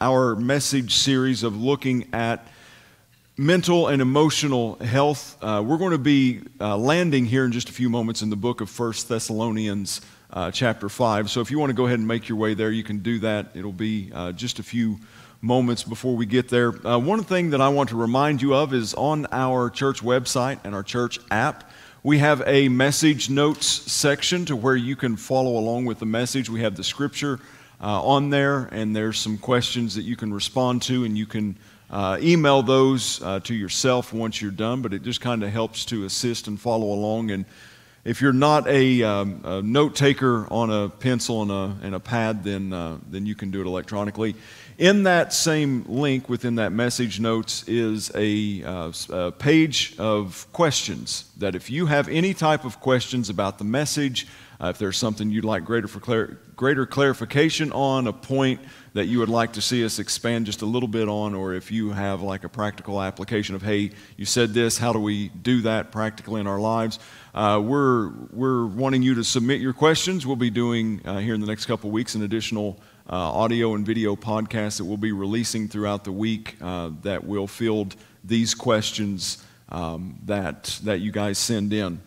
our message series of looking at mental and emotional health, uh, we're going to be uh, landing here in just a few moments in the book of First Thessalonians, uh, chapter 5. So if you want to go ahead and make your way there, you can do that. It'll be uh, just a few moments before we get there. Uh, one thing that I want to remind you of is on our church website and our church app. We have a message notes section to where you can follow along with the message. We have the scripture uh, on there, and there's some questions that you can respond to, and you can uh, email those uh, to yourself once you're done. But it just kind of helps to assist and follow along. And if you're not a, um, a note taker on a pencil and a, and a pad, then, uh, then you can do it electronically. In that same link within that message notes is a, uh, a, page of questions that if you have any type of questions about the message, uh, if there's something you'd like greater, for clar- greater clarification on, a point that you would like to see us expand just a little bit on, or if you have like a practical application of, hey, you said this, how do we do that practically in our lives? Uh, we're, we're wanting you to submit your questions. We'll be doing uh, here in the next couple weeks an additional uh, audio and video podcast that we'll be releasing throughout the week uh, that will field these questions um, that, that you guys send in.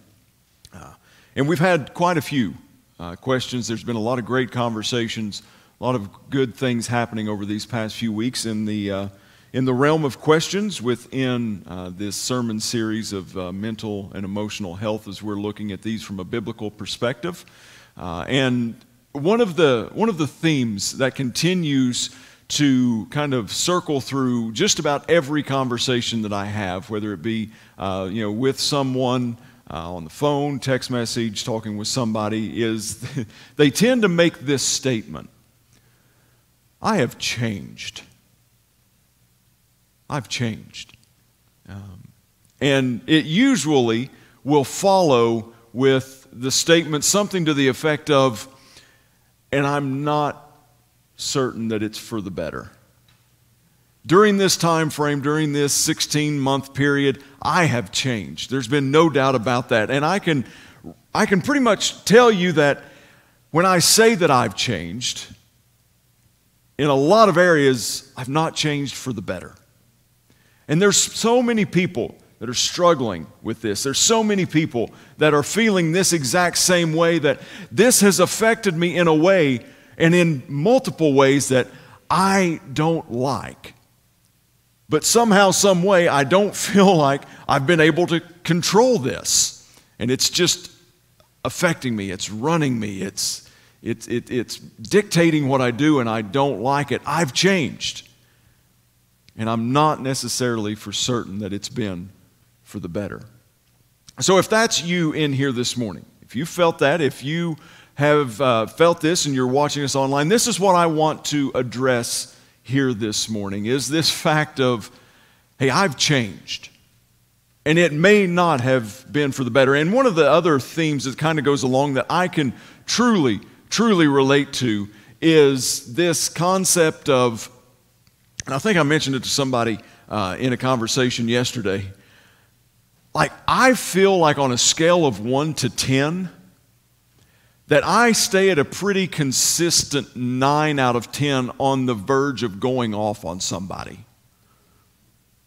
Uh, and we've had quite a few uh, questions. There's been a lot of great conversations, a lot of good things happening over these past few weeks in the, uh, in the realm of questions within uh, this sermon series of mental and emotional health as we're looking at these from a biblical perspective. and one of the one of the themes that continues to kind of circle through just about every conversation that I have, whether it be uh, you know with someone uh, on the phone, text message, talking with somebody, is they tend to make this statement: "I have changed. I've changed," um, and it usually will follow with the statement something to the effect of and I'm not certain that it's for the better. During this time frame, during this 16 month period, I have changed. There's been no doubt about that. And I can, I can pretty much tell you that when I say that I've changed, in a lot of areas, I've not changed for the better. And there's so many people that are struggling with this. There's so many people that are feeling this exact same way that this has affected me in a way and in multiple ways that I don't like. But somehow, some way, I don't feel like I've been able to control this. And it's just affecting me, it's running me, it's, it's, it, it's dictating what I do, and I don't like it. I've changed. And I'm not necessarily for certain that it's been for the better. So, if that's you in here this morning, if you felt that, if you have uh, felt this and you're watching us online, this is what I want to address here this morning is this fact of, hey, I've changed. And it may not have been for the better. And one of the other themes that kind of goes along that I can truly, truly relate to is this concept of, and I think I mentioned it to somebody uh, in a conversation yesterday like, I feel like on a scale of one to 10, that I stay at a pretty consistent 9 out of 10 on the verge of going off on somebody.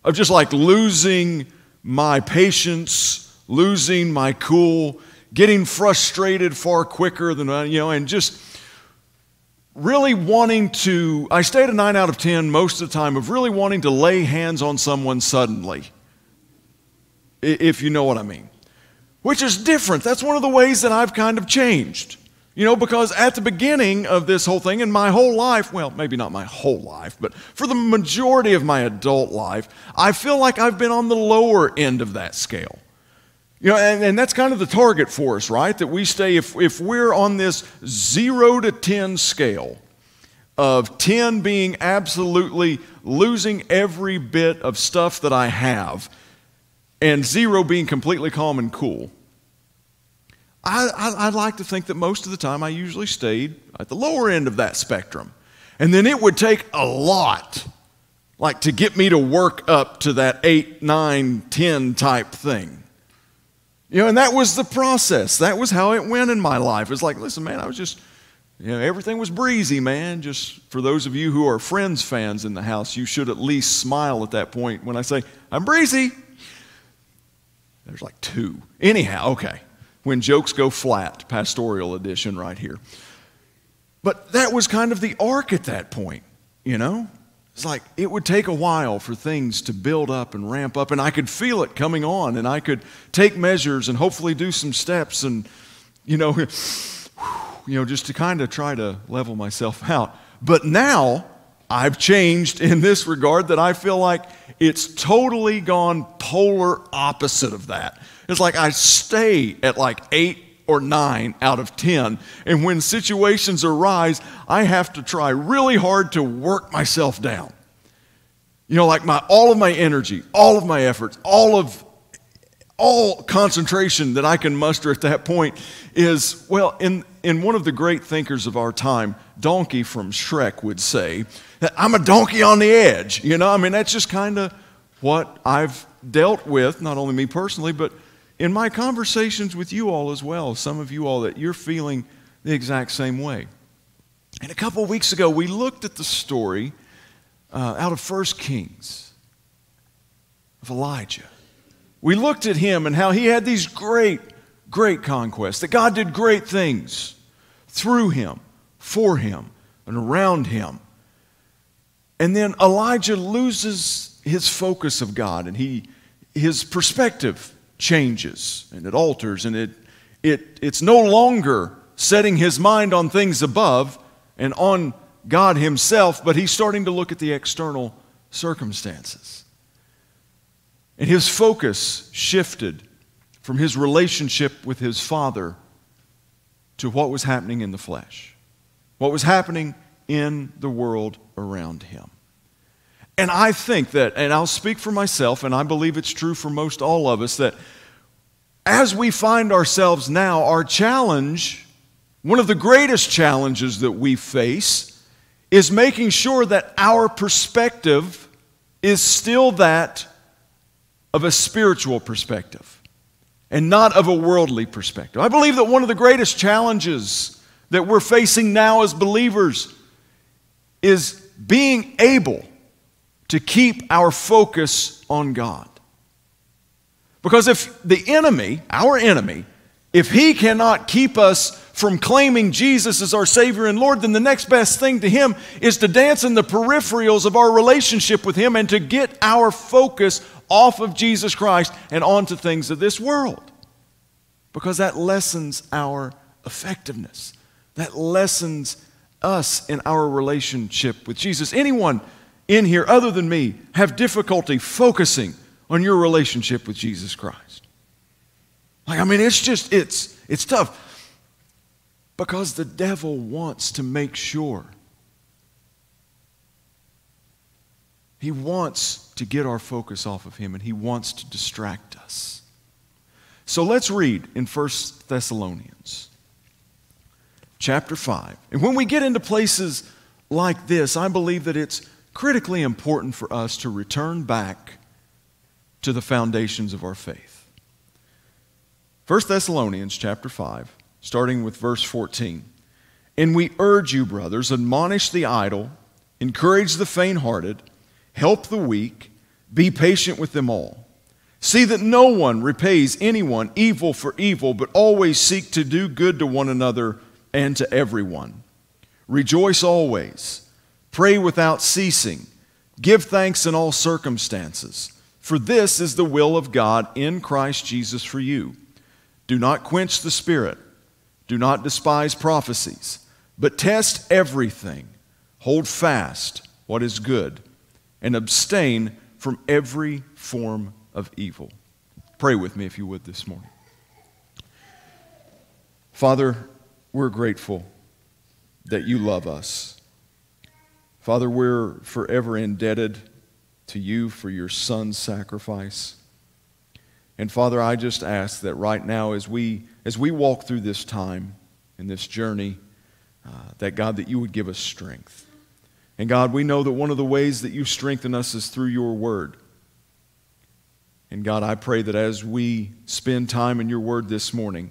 Of just like losing my patience, losing my cool, getting frustrated far quicker than, you know, and just really wanting to. I stay at a 9 out of 10 most of the time of really wanting to lay hands on someone suddenly if you know what I mean. Which is different. That's one of the ways that I've kind of changed. You know, because at the beginning of this whole thing, in my whole life, well, maybe not my whole life, but for the majority of my adult life, I feel like I've been on the lower end of that scale. You know, and, and that's kind of the target for us, right? That we stay, if, if we're on this zero to 10 scale of 10 being absolutely losing every bit of stuff that I have, and zero being completely calm and cool. I, I, would like to think that most of the time I usually stayed at the lower end of that spectrum. And then it would take a lot, like to get me to work up to that 8, 9, 10 type thing. You know, and that was the process. That was how it went in my life. It's like, listen, man, I was just, you know, everything was breezy, man. Just for those of you who are Friends fans in the house, you should at least smile at that point when I say, I'm breezy. There's like two. Anyhow, okay. When jokes go flat, pastoral edition right here. But that was kind of the arc at that point, you know? It's like it would take a while for things to build up and ramp up, and I could feel it coming on, and I could take measures and hopefully do some steps and, you know, you know, just to kind of try to level myself out. But now I've changed in this regard that I feel like it's totally gone polar opposite of that. It's like I stay at like eight or nine out of 10. And when situations arise, I have to try really hard to work myself down. You know, like my, all of my energy, all of my efforts, all of all concentration that I can muster at that point is, well, in, in one of the great thinkers of our time, Donkey from Shrek would say, I'm a donkey on the edge. You know, I mean, that's just kind of what I've dealt with, not only me personally, but in my conversations with you all as well, some of you all, that you're feeling the exact same way. And a couple of weeks ago, we looked at the story uh, out of First Kings of Elijah. We looked at him and how he had these great, great conquests, that God did great things through him, for him, and around him. And then Elijah loses his focus of God and he, his perspective changes and it alters and it, it, it's no longer setting his mind on things above and on God himself, but he's starting to look at the external circumstances. And his focus shifted from his relationship with his father to what was happening in the flesh, what was happening in the world around him. And I think that, and I'll speak for myself, and I believe it's true for most all of us, that as we find ourselves now, our challenge, one of the greatest challenges that we face, is making sure that our perspective is still that of a spiritual perspective and not of a worldly perspective. I believe that one of the greatest challenges that we're facing now as believers is being able to keep our focus on God. Because if the enemy, our enemy, if he cannot keep us from claiming Jesus as our Savior and Lord, then the next best thing to him is to dance in the peripherals of our relationship with him and to get our focus off of Jesus Christ and onto things of this world. Because that lessens our effectiveness. That lessens us in our relationship with Jesus. Anyone in here, other than me, have difficulty focusing on your relationship with Jesus Christ? Like, I mean, it's just, it's, it's tough because the devil wants to make sure. He wants to get our focus off of him and he wants to distract us. So let's read in 1 Thessalonians chapter 5. And when we get into places like this, I believe that it's critically important for us to return back to the foundations of our faith. 1 Thessalonians chapter 5, starting with verse 14. And we urge you, brothers, admonish the idle, encourage the faint hearted, help the weak, be patient with them all. See that no one repays anyone evil for evil, but always seek to do good to one another and to everyone. Rejoice always Pray without ceasing. Give thanks in all circumstances, for this is the will of God in Christ Jesus for you. Do not quench the Spirit. Do not despise prophecies, but test everything. Hold fast what is good, and abstain from every form of evil. Pray with me if you would this morning. Father, we're grateful that you love us Father, we're forever indebted to you for your son's sacrifice. And Father, I just ask that right now, as we, as we walk through this time and this journey, uh, that God, that you would give us strength. And God, we know that one of the ways that you strengthen us is through your word. And God, I pray that as we spend time in your word this morning,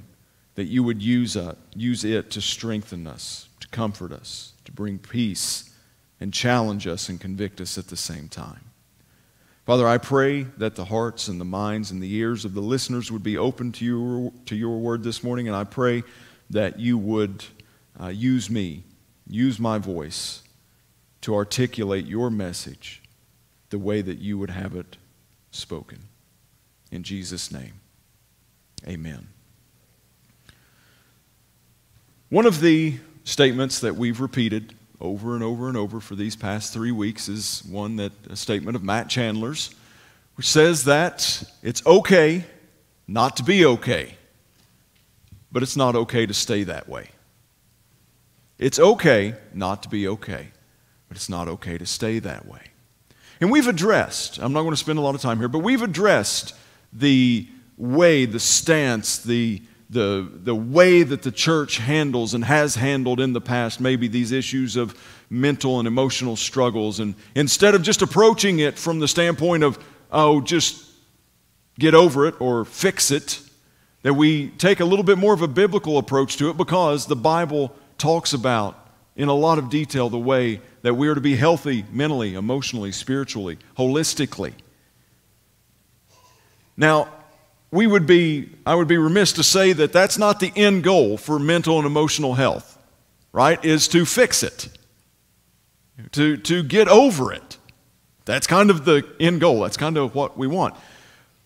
that you would use, uh, use it to strengthen us, to comfort us, to bring peace, and challenge us and convict us at the same time. Father, I pray that the hearts and the minds and the ears of the listeners would be open to your, to your word this morning, and I pray that you would uh, use me, use my voice to articulate your message the way that you would have it spoken. In Jesus' name, amen. One of the statements that we've repeated over and over and over for these past three weeks is one that a statement of Matt Chandler's, which says that it's okay not to be okay, but it's not okay to stay that way. It's okay not to be okay, but it's not okay to stay that way. And we've addressed, I'm not going to spend a lot of time here, but we've addressed the way, the stance, the the, the way that the church handles and has handled in the past maybe these issues of mental and emotional struggles. And instead of just approaching it from the standpoint of, oh, just get over it or fix it, that we take a little bit more of a biblical approach to it because the Bible talks about in a lot of detail the way that we are to be healthy mentally, emotionally, spiritually, holistically. Now, we would be, I would be remiss to say that that's not the end goal for mental and emotional health, right? Is to fix it, to, to get over it. That's kind of the end goal. That's kind of what we want.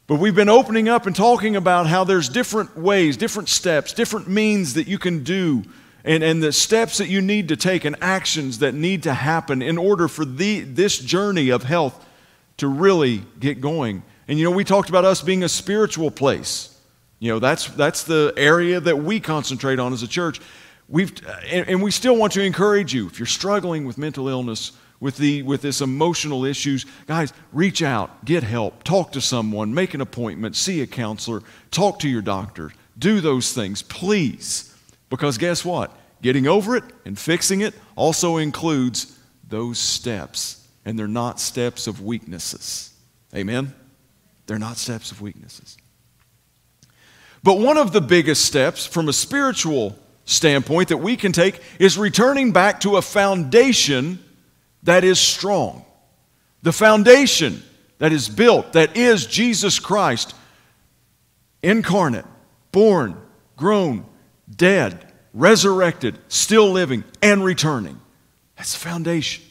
But we've been opening up and talking about how there's different ways, different steps, different means that you can do, and, and the steps that you need to take and actions that need to happen in order for the, this journey of health to really get going. And you know, we talked about us being a spiritual place. You know, that's, that's the area that we concentrate on as a church. We've, and, and we still want to encourage you if you're struggling with mental illness, with, the, with this emotional issues, guys, reach out, get help, talk to someone, make an appointment, see a counselor, talk to your doctor. Do those things, please. Because guess what? Getting over it and fixing it also includes those steps, and they're not steps of weaknesses. Amen? They're not steps of weaknesses. But one of the biggest steps from a spiritual standpoint that we can take is returning back to a foundation that is strong. The foundation that is built, that is Jesus Christ, incarnate, born, grown, dead, resurrected, still living, and returning. That's the foundation.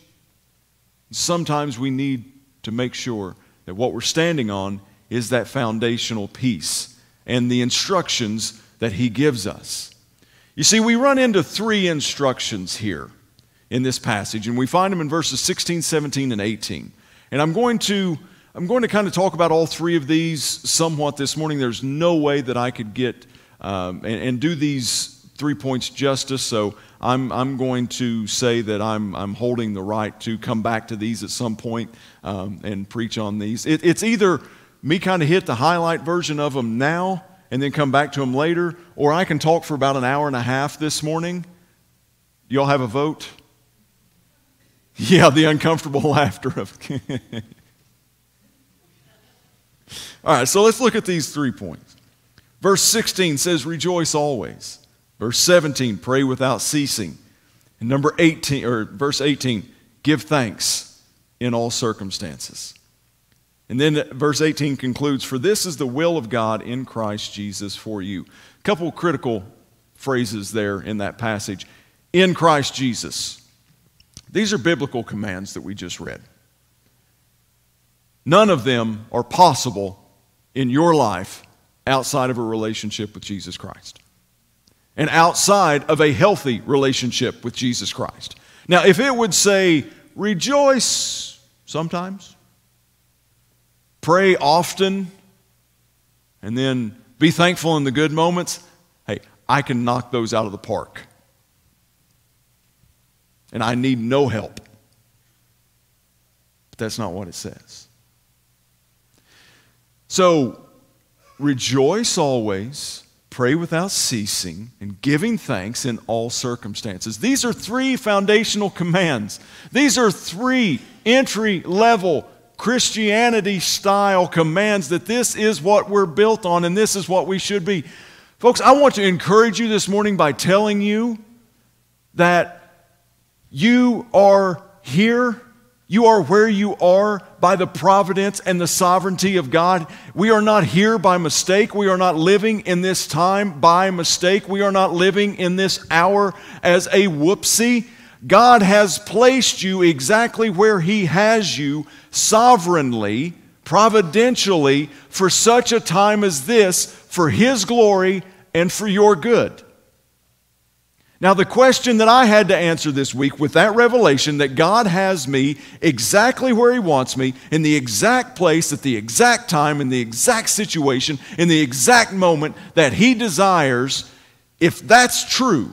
Sometimes we need to make sure that what we're standing on is that foundational piece and the instructions that he gives us. You see, we run into three instructions here in this passage, and we find them in verses 16, 17, and 18. And I'm going to I'm going to kind of talk about all three of these somewhat this morning. There's no way that I could get um, and, and, do these three points justice, so I'm, I'm going to say that I'm, I'm holding the right to come back to these at some point, um, and preach on these. It, it's either me kind of hit the highlight version of them now and then come back to them later, or I can talk for about an hour and a half this morning. Do y'all have a vote? Yeah, the uncomfortable laughter of. All right, so let's look at these three points. Verse 16 says, Rejoice always. Verse 17, pray without ceasing. And number 18, or verse 18, give thanks in all circumstances. And then verse 18 concludes, For this is the will of God in Christ Jesus for you. A couple critical phrases there in that passage. In Christ Jesus. These are biblical commands that we just read. None of them are possible in your life outside of a relationship with Jesus Christ and outside of a healthy relationship with Jesus Christ. Now, if it would say, rejoice sometimes, pray often, and then be thankful in the good moments, hey, I can knock those out of the park. And I need no help. But that's not what it says. So, rejoice always, pray without ceasing, and giving thanks in all circumstances. These are three foundational commands. These are three entry level Christianity style commands that this is what we're built on and this is what we should be. Folks, I want to encourage you this morning by telling you that you are here. You are where you are by the providence and the sovereignty of God. We are not here by mistake. We are not living in this time by mistake. We are not living in this hour as a whoopsie. God has placed you exactly where He has you sovereignly, providentially, for such a time as this, for His glory and for your good. Now, the question that I had to answer this week with that revelation that God has me exactly where He wants me, in the exact place, at the exact time, in the exact situation, in the exact moment that He desires, if that's true,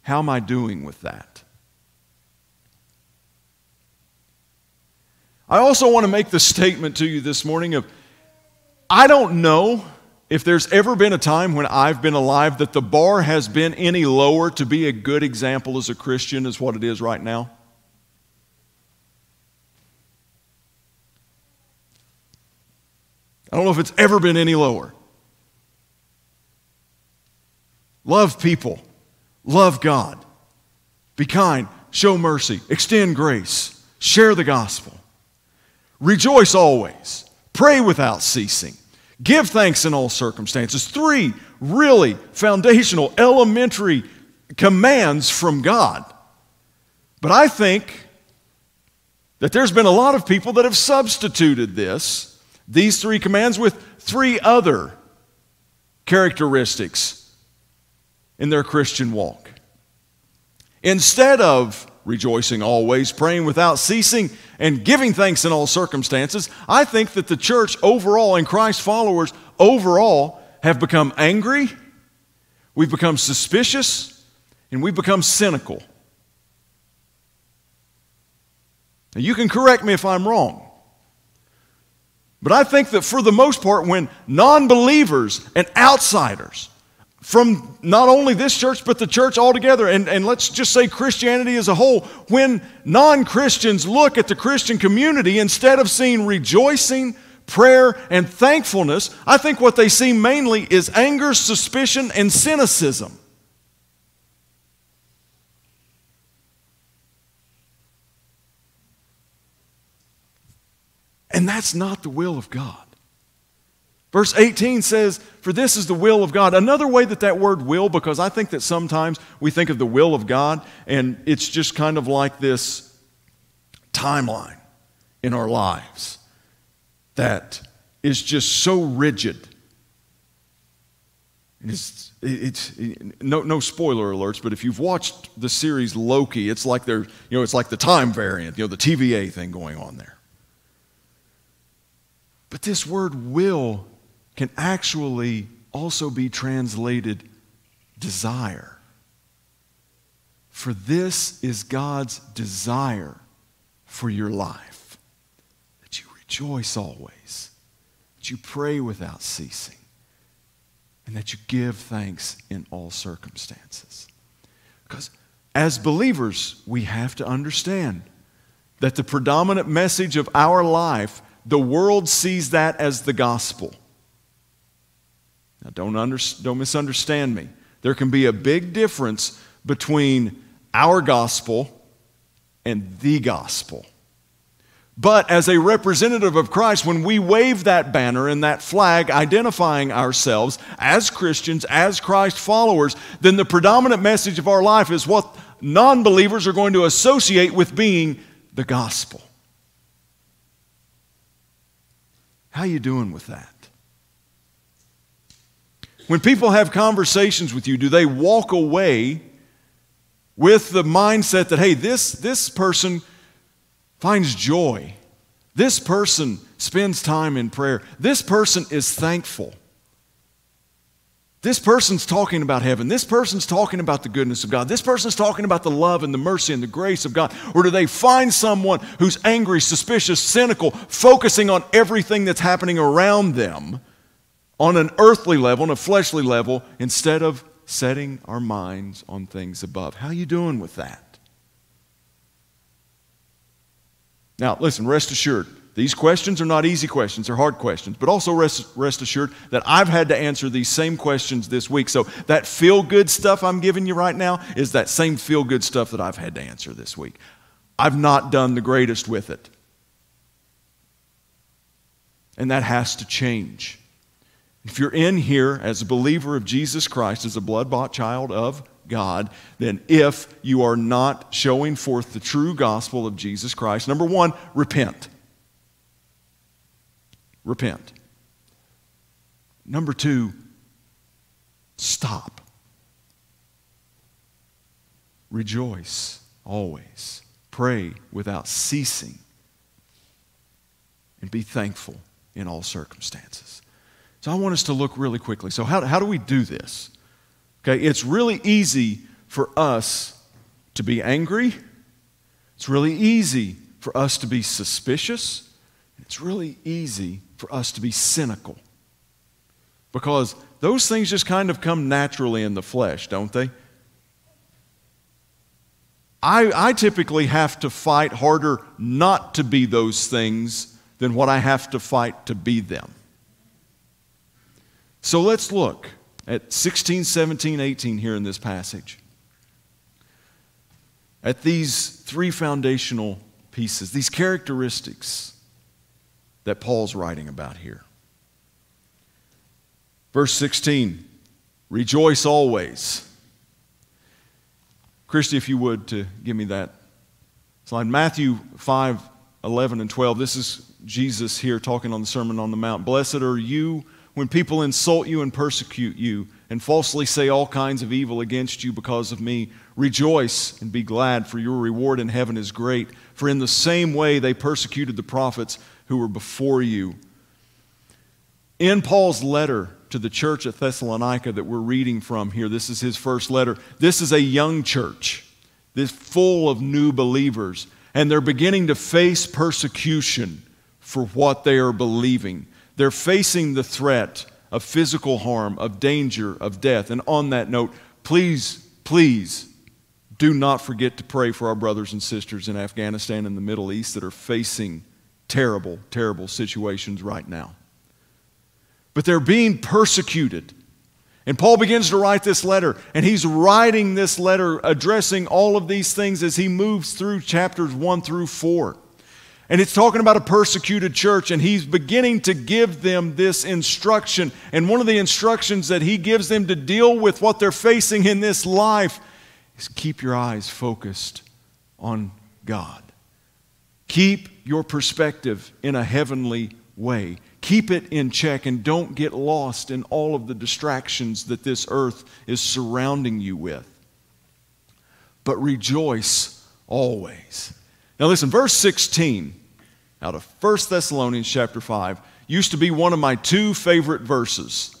how am I doing with that? I also want to make the statement to you this morning of I don't know if there's ever been a time when I've been alive that the bar has been any lower to be a good example as a Christian is what it is right now. I don't know if it's ever been any lower. Love people, love God, be kind, show mercy, extend grace, share the gospel, rejoice always, pray without ceasing. Give thanks in all circumstances. Three really foundational, elementary commands from God. But I think that there's been a lot of people that have substituted this, these three commands, with three other characteristics in their Christian walk. Instead of rejoicing always, praying without ceasing, and giving thanks in all circumstances, I think that the church overall and Christ's followers overall have become angry, we've become suspicious, and we've become cynical. Now, you can correct me if I'm wrong. But I think that for the most part, when non believers and outsiders from not only this church, but the church altogether, and, and let's just say Christianity as a whole, when non Christians look at the Christian community, instead of seeing rejoicing, prayer, and thankfulness, I think what they see mainly is anger, suspicion, and cynicism. And that's not the will of God. Verse 18 says, For this is the will of God. Another way that that word will, because I think that sometimes we think of the will of God and it's just kind of like this timeline in our lives that is just so rigid. It's, it's no, no spoiler alerts, but if you've watched the series Loki, it's like they're, you know, it's like the time variant, you know, the TVA thing going on there. But this word will can actually also be translated desire. For this is God's desire for your life that you rejoice always, that you pray without ceasing, and that you give thanks in all circumstances. Because as believers, we have to understand that the predominant message of our life, the world sees that as the gospel. Now, don't, under, don't misunderstand me. There can be a big difference between our gospel and the gospel. But as a representative of Christ, when we wave that banner and that flag identifying ourselves as Christians, as Christ followers, then the predominant message of our life is what non believers are going to associate with being the gospel. How are you doing with that? When people have conversations with you, do they walk away with the mindset that, hey, this, this person finds joy? This person spends time in prayer. This person is thankful. This person's talking about heaven. This person's talking about the goodness of God. This person's talking about the love and the mercy and the grace of God. Or do they find someone who's angry, suspicious, cynical, focusing on everything that's happening around them on an earthly level, on a fleshly level, instead of setting our minds on things above? How are you doing with that? Now, listen, rest assured, these questions are not easy questions, they're hard questions, but also rest, rest assured that I've had to answer these same questions this week. So that feel good stuff I'm giving you right now is that same feel good stuff that I've had to answer this week. I've not done the greatest with it. And that has to change. If you're in here as a believer of Jesus Christ, as a blood bought child of God, then if you are not showing forth the true gospel of Jesus Christ, number one, repent. Repent. Number two, stop. Rejoice always. Pray without ceasing. And be thankful in all circumstances. So I want us to look really quickly. So, how, how do we do this? Okay, it's really easy for us to be angry. It's really easy for us to be suspicious. It's really easy for us to be cynical. Because those things just kind of come naturally in the flesh, don't they? I, I typically have to fight harder not to be those things than what I have to fight to be them. So let's look at 16, 17, 18 here in this passage. At these three foundational pieces, these characteristics that Paul's writing about here. Verse 16 Rejoice always. Christy, if you would, to give me that slide. Matthew 5 11 and 12. This is Jesus here talking on the Sermon on the Mount. Blessed are you when people insult you and persecute you and falsely say all kinds of evil against you because of me. Rejoice and be glad, for your reward in heaven is great. For in the same way they persecuted the prophets who were before you. In Paul's letter to the church at Thessalonica that we're reading from here, this is his first letter. This is a young church, this full of new believers, and they're beginning to face persecution for what they are believing. They're facing the threat of physical harm, of danger, of death. And on that note, please, please do not forget to pray for our brothers and sisters in Afghanistan and the Middle East that are facing terrible, terrible situations right now. But they're being persecuted. And Paul begins to write this letter, and he's writing this letter addressing all of these things as he moves through chapters 1 through 4. And it's talking about a persecuted church, and he's beginning to give them this instruction. And one of the instructions that he gives them to deal with what they're facing in this life is keep your eyes focused on God. Keep your perspective in a heavenly way. Keep it in check and don't get lost in all of the distractions that this earth is surrounding you with. But rejoice always. Now listen, verse 16 out of 1 Thessalonians chapter 5 used to be one of my two favorite verses.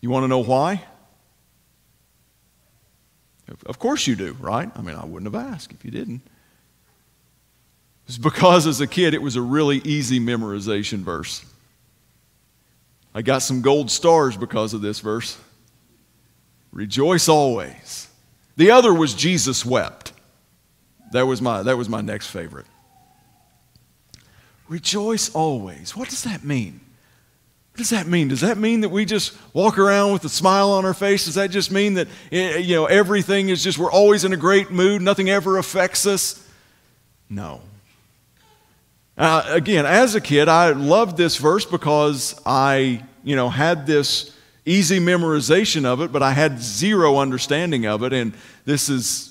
You want to know why? Of course you do, right? I mean, I wouldn't have asked if you didn't. It's because as a kid it was a really easy memorization verse. I got some gold stars because of this verse. Rejoice always. The other was Jesus wept. That was my, that was my next favorite. Rejoice always. What does that mean? What does that mean? Does that mean that we just walk around with a smile on our face? Does that just mean that eh, you know everything is just we're always in a great mood, nothing ever affects us? No. Uh, again, as a kid, I loved this verse because I, you know, had this easy memorization of it, but I had zero understanding of it. And this is,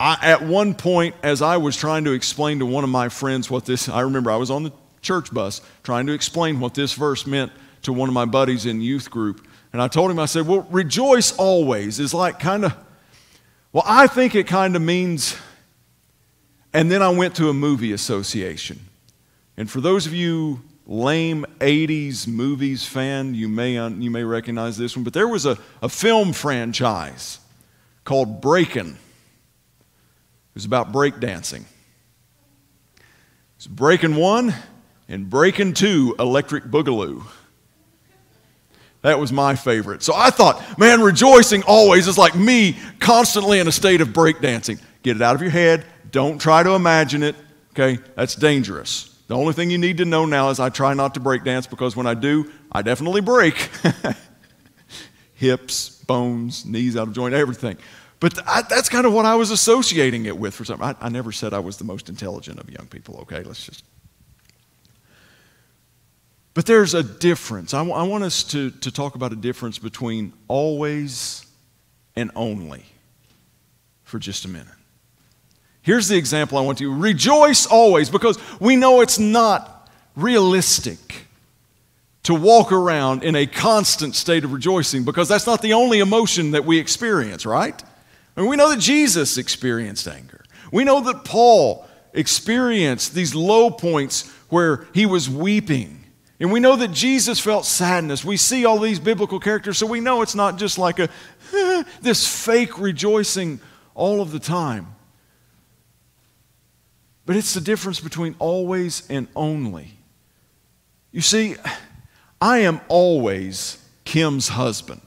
I, at one point, as I was trying to explain to one of my friends what this, I remember I was on the church bus trying to explain what this verse meant to one of my buddies in youth group. And I told him, I said, well, rejoice always is like kind of, well, I think it kind of means, and then I went to a movie association. And for those of you lame 80s movies fan, you may, you may recognize this one, but there was a, a film franchise called Breakin'. It was about breakdancing. It's breaking 1 and breaking 2 Electric Boogaloo. That was my favorite. So I thought, man, rejoicing always is like me constantly in a state of breakdancing. Get it out of your head. Don't try to imagine it. Okay? That's dangerous. The only thing you need to know now is I try not to breakdance because when I do, I definitely break. Hips, bones, knees out of joint, everything. But I, that's kind of what I was associating it with for some. I, I never said I was the most intelligent of young people. Okay, let's just but there's a difference. I, w- I want us to, to talk about a difference between always and only for just a minute. Here's the example I want you rejoice always because we know it's not realistic to walk around in a constant state of rejoicing because that's not the only emotion that we experience, right? And we know that Jesus experienced anger. We know that Paul experienced these low points where he was weeping and we know that Jesus felt sadness. We see all these biblical characters, so we know it's not just like a this fake rejoicing all of the time. But it's the difference between always and only. You see, I am always Kim's husband.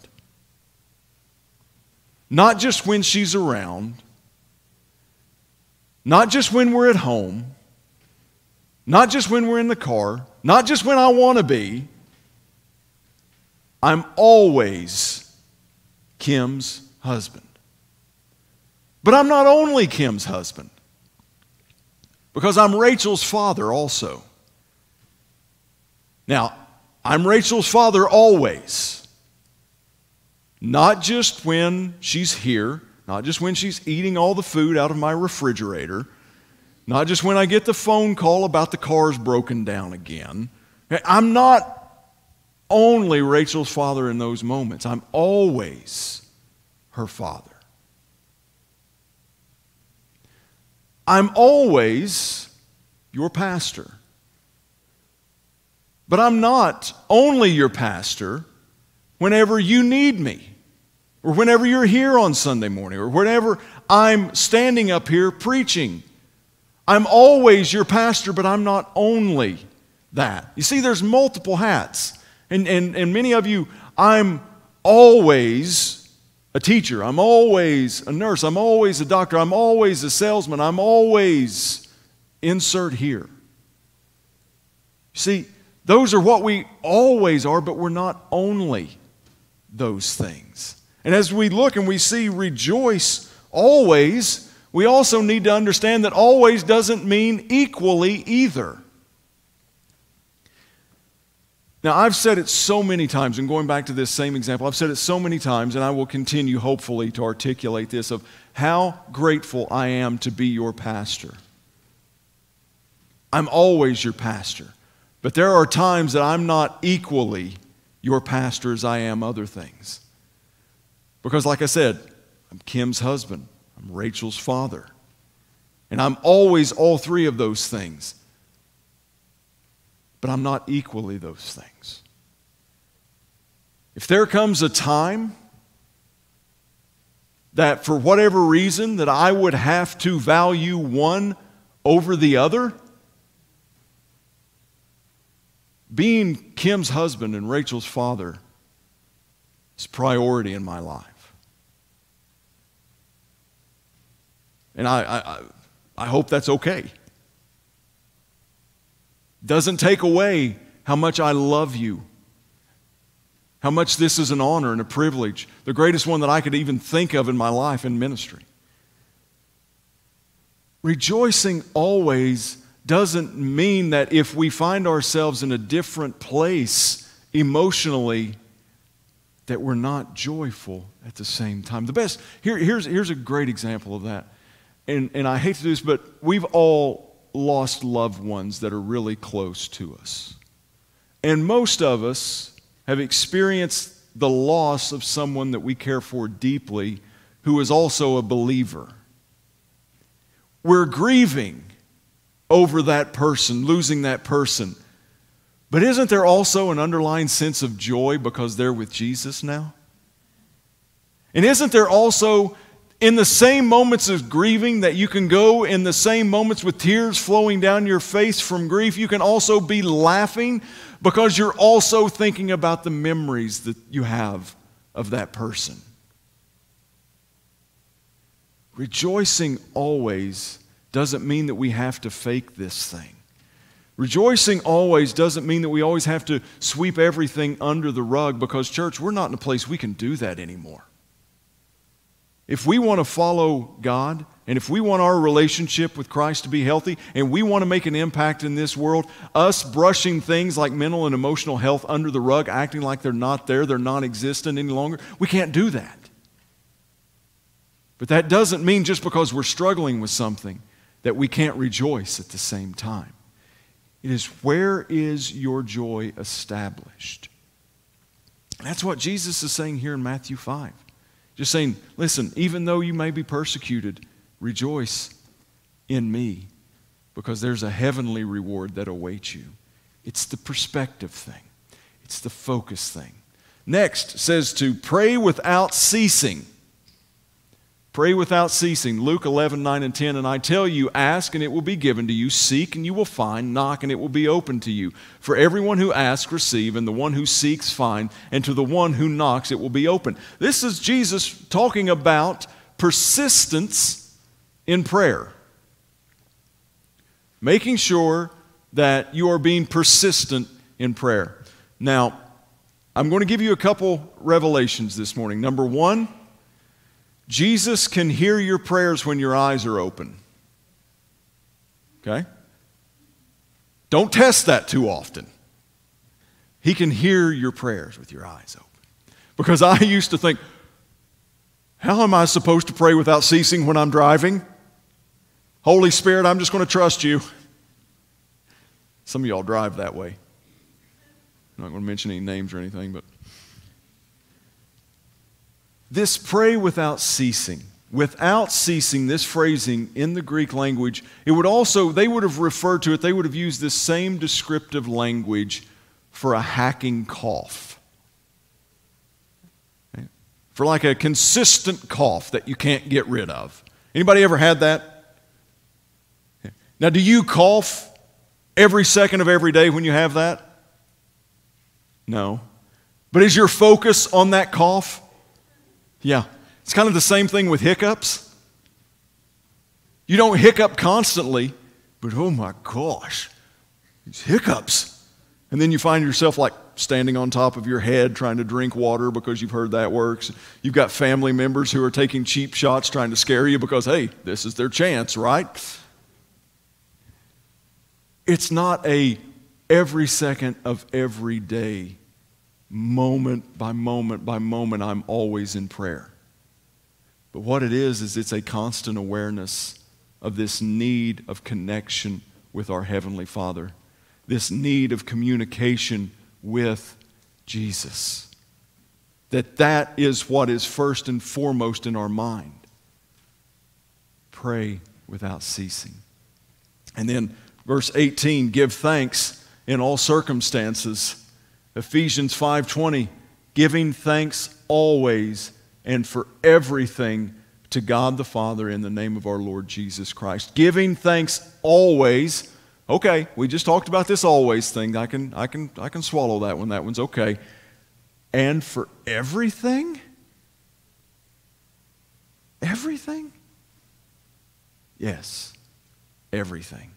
Not just when she's around, not just when we're at home, not just when we're in the car, not just when I want to be. I'm always Kim's husband. But I'm not only Kim's husband, because I'm Rachel's father also. Now, I'm Rachel's father always. Not just when she's here, not just when she's eating all the food out of my refrigerator, not just when I get the phone call about the car's broken down again. I'm not only Rachel's father in those moments, I'm always her father. I'm always your pastor. But I'm not only your pastor whenever you need me, or whenever you're here on Sunday morning, or whenever I'm standing up here preaching I'm always your pastor, but I'm not only that. You see, there's multiple hats. And, and, and many of you, I'm always a teacher. I'm always a nurse. I'm always a doctor. I'm always a salesman. I'm always insert here. See, those are what we always are, but we're not only those things. And as we look and we see rejoice always, we also need to understand that always doesn't mean equally either. Now, I've said it so many times, and going back to this same example, I've said it so many times, and I will continue, hopefully, to articulate this of how grateful I am to be your pastor. I'm always your pastor, but there are times that I'm not equally your pastor as I am other things. Because, like I said, I'm Kim's husband. I'm Rachel's father. And I'm always all three of those things. But I'm not equally those things. If there comes a time that for whatever reason that I would have to value one over the other, being Kim's husband and Rachel's father is priority in my life. And I, I, I hope that's okay. Doesn't take away how much I love you, how much this is an honor and a privilege, the greatest one that I could even think of in my life in ministry. Rejoicing always doesn't mean that if we find ourselves in a different place emotionally, that we're not joyful at the same time. The best, here, here's, here's a great example of that and, and I hate to do this, but we've all lost loved ones that are really close to us. And most of us have experienced the loss of someone that we care for deeply who is also a believer. We're grieving over that person, losing that person. But isn't there also an underlying sense of joy because they're with Jesus now? And isn't there also, in the same moments of grieving, that you can go in the same moments with tears flowing down your face from grief, you can also be laughing because you're also thinking about the memories that you have of that person. Rejoicing always doesn't mean that we have to fake this thing. Rejoicing always doesn't mean that we always have to sweep everything under the rug because, church, we're not in a place we can do that anymore. If we want to follow God, and if we want our relationship with Christ to be healthy, and we want to make an impact in this world, us brushing things like mental and emotional health under the rug, acting like they're not there, they're non existent any longer, we can't do that. But that doesn't mean just because we're struggling with something that we can't rejoice at the same time. It is where is your joy established? That's what Jesus is saying here in Matthew 5. Just saying, listen, even though you may be persecuted, rejoice in me because there's a heavenly reward that awaits you. It's the perspective thing, it's the focus thing. Next says to pray without ceasing. Pray without ceasing. Luke 11, 9 and 10. And I tell you, ask and it will be given to you, seek and you will find, knock and it will be open to you. For everyone who asks, receive, and the one who seeks, find, and to the one who knocks, it will be open. This is Jesus talking about persistence in prayer. Making sure that you are being persistent in prayer. Now, I'm going to give you a couple revelations this morning. Number one, Jesus can hear your prayers when your eyes are open. Okay? Don't test that too often. He can hear your prayers with your eyes open. Because I used to think, how am I supposed to pray without ceasing when I'm driving? Holy Spirit, I'm just going to trust you. Some of y'all drive that way. I'm not going to mention any names or anything, but this pray without ceasing. Without ceasing, this phrasing in the Greek language, it would also, they would have referred to it, they would have used this same descriptive language for a hacking cough. For like a consistent cough that you can't get rid of. Anybody ever had that? Now, do you cough every second of every day when you have that? No. But is your focus on that cough? Yeah. It's kind of the same thing with hiccups. You don't hiccup constantly, but oh my gosh, these hiccups. And then you find yourself like standing on top of your head trying to drink water because you've heard that works. You've got family members who are taking cheap shots trying to scare you because, hey, this is their chance, right? It's not a every second of every day moment by moment by moment, I'm always in prayer. But what it is, is it's a constant awareness of this need of connection with our Heavenly Father, this need of communication with Jesus. That that is what is first and foremost in our mind. Pray without ceasing. And then verse 18, give thanks in all circumstances Ephesians 5:20, giving thanks always and for everything to God the Father in the name of our Lord Jesus Christ. Giving thanks always. Okay, we just talked about this always thing. I can I can I can swallow that one. That one's okay. And for everything? Everything? Yes. Everything.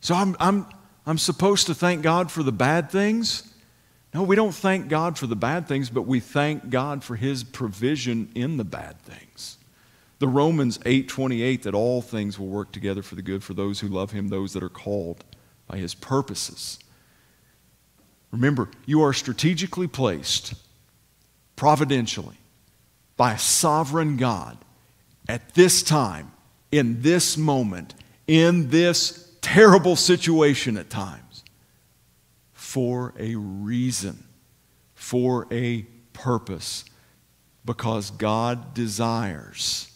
So I'm I'm I'm supposed to thank God for the bad things. No, we don't thank God for the bad things, but we thank God for his provision in the bad things. The Romans 8:28 that all things will work together for the good for those who love him, those that are called by his purposes. Remember, you are strategically placed providentially by a sovereign God at this time, in this moment, in this terrible situation at times for a reason, for a purpose, because God desires.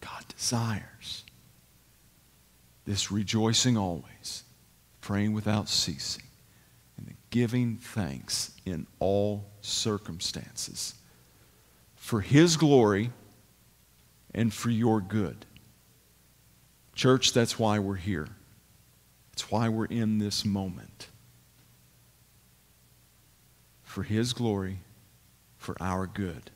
God desires this rejoicing always praying without ceasing, and giving thanks in all circumstances for His glory and for your good. Church, that's why we're here. It's why we're in this moment. For His glory, for our good.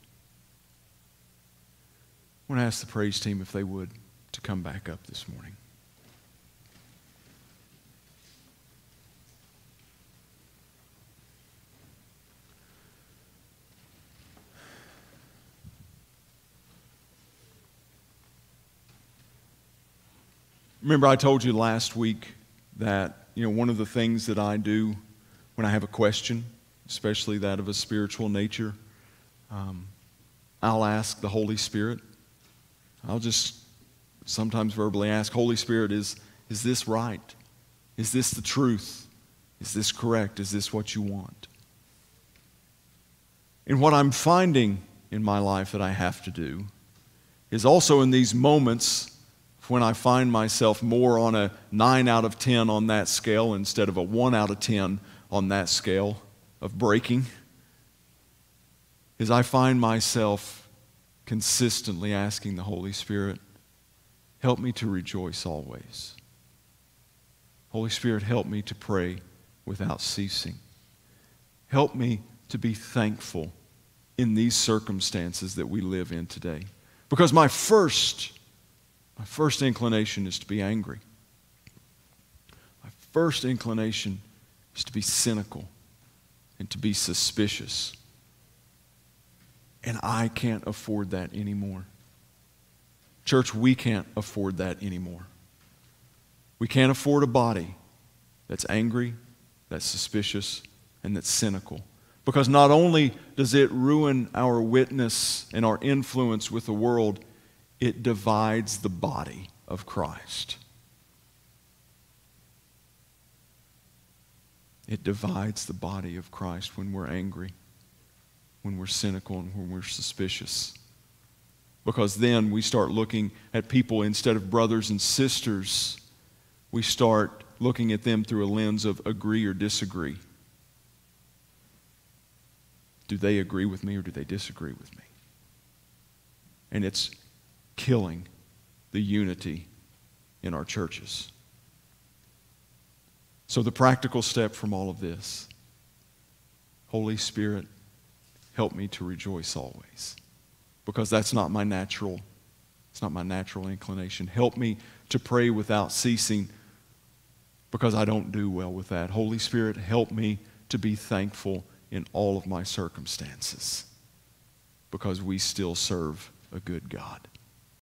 I want to ask the praise team if they would to come back up this morning. Remember, I told you last week that you know one of the things that I do when I have a question, especially that of a spiritual nature, um, I'll ask the Holy Spirit. I'll just sometimes verbally ask, Holy Spirit, is, is this right? Is this the truth? Is this correct? Is this what you want? And what I'm finding in my life that I have to do is also in these moments when I find myself more on a 9 out of 10 on that scale instead of a 1 out of 10 on that scale of breaking, is I find myself consistently asking the Holy Spirit, help me to rejoice always. Holy Spirit, help me to pray without ceasing. Help me to be thankful in these circumstances that we live in today. Because my first my first inclination is to be angry. My first inclination is to be cynical and to be suspicious. And I can't afford that anymore. Church, we can't afford that anymore. We can't afford a body that's angry, that's suspicious, and that's cynical. Because not only does it ruin our witness and our influence with the world, it divides the body of Christ. It divides the body of Christ when we're angry, when we're cynical, and when we're suspicious. Because then we start looking at people instead of brothers and sisters, we start looking at them through a lens of agree or disagree. Do they agree with me or do they disagree with me? And it's killing the unity in our churches. So, the practical step from all of this Holy Spirit, help me to rejoice always. Because that's not my natural, it's not my natural inclination. Help me to pray without ceasing because I don't do well with that. Holy Spirit, help me to be thankful in all of my circumstances because we still serve a good God.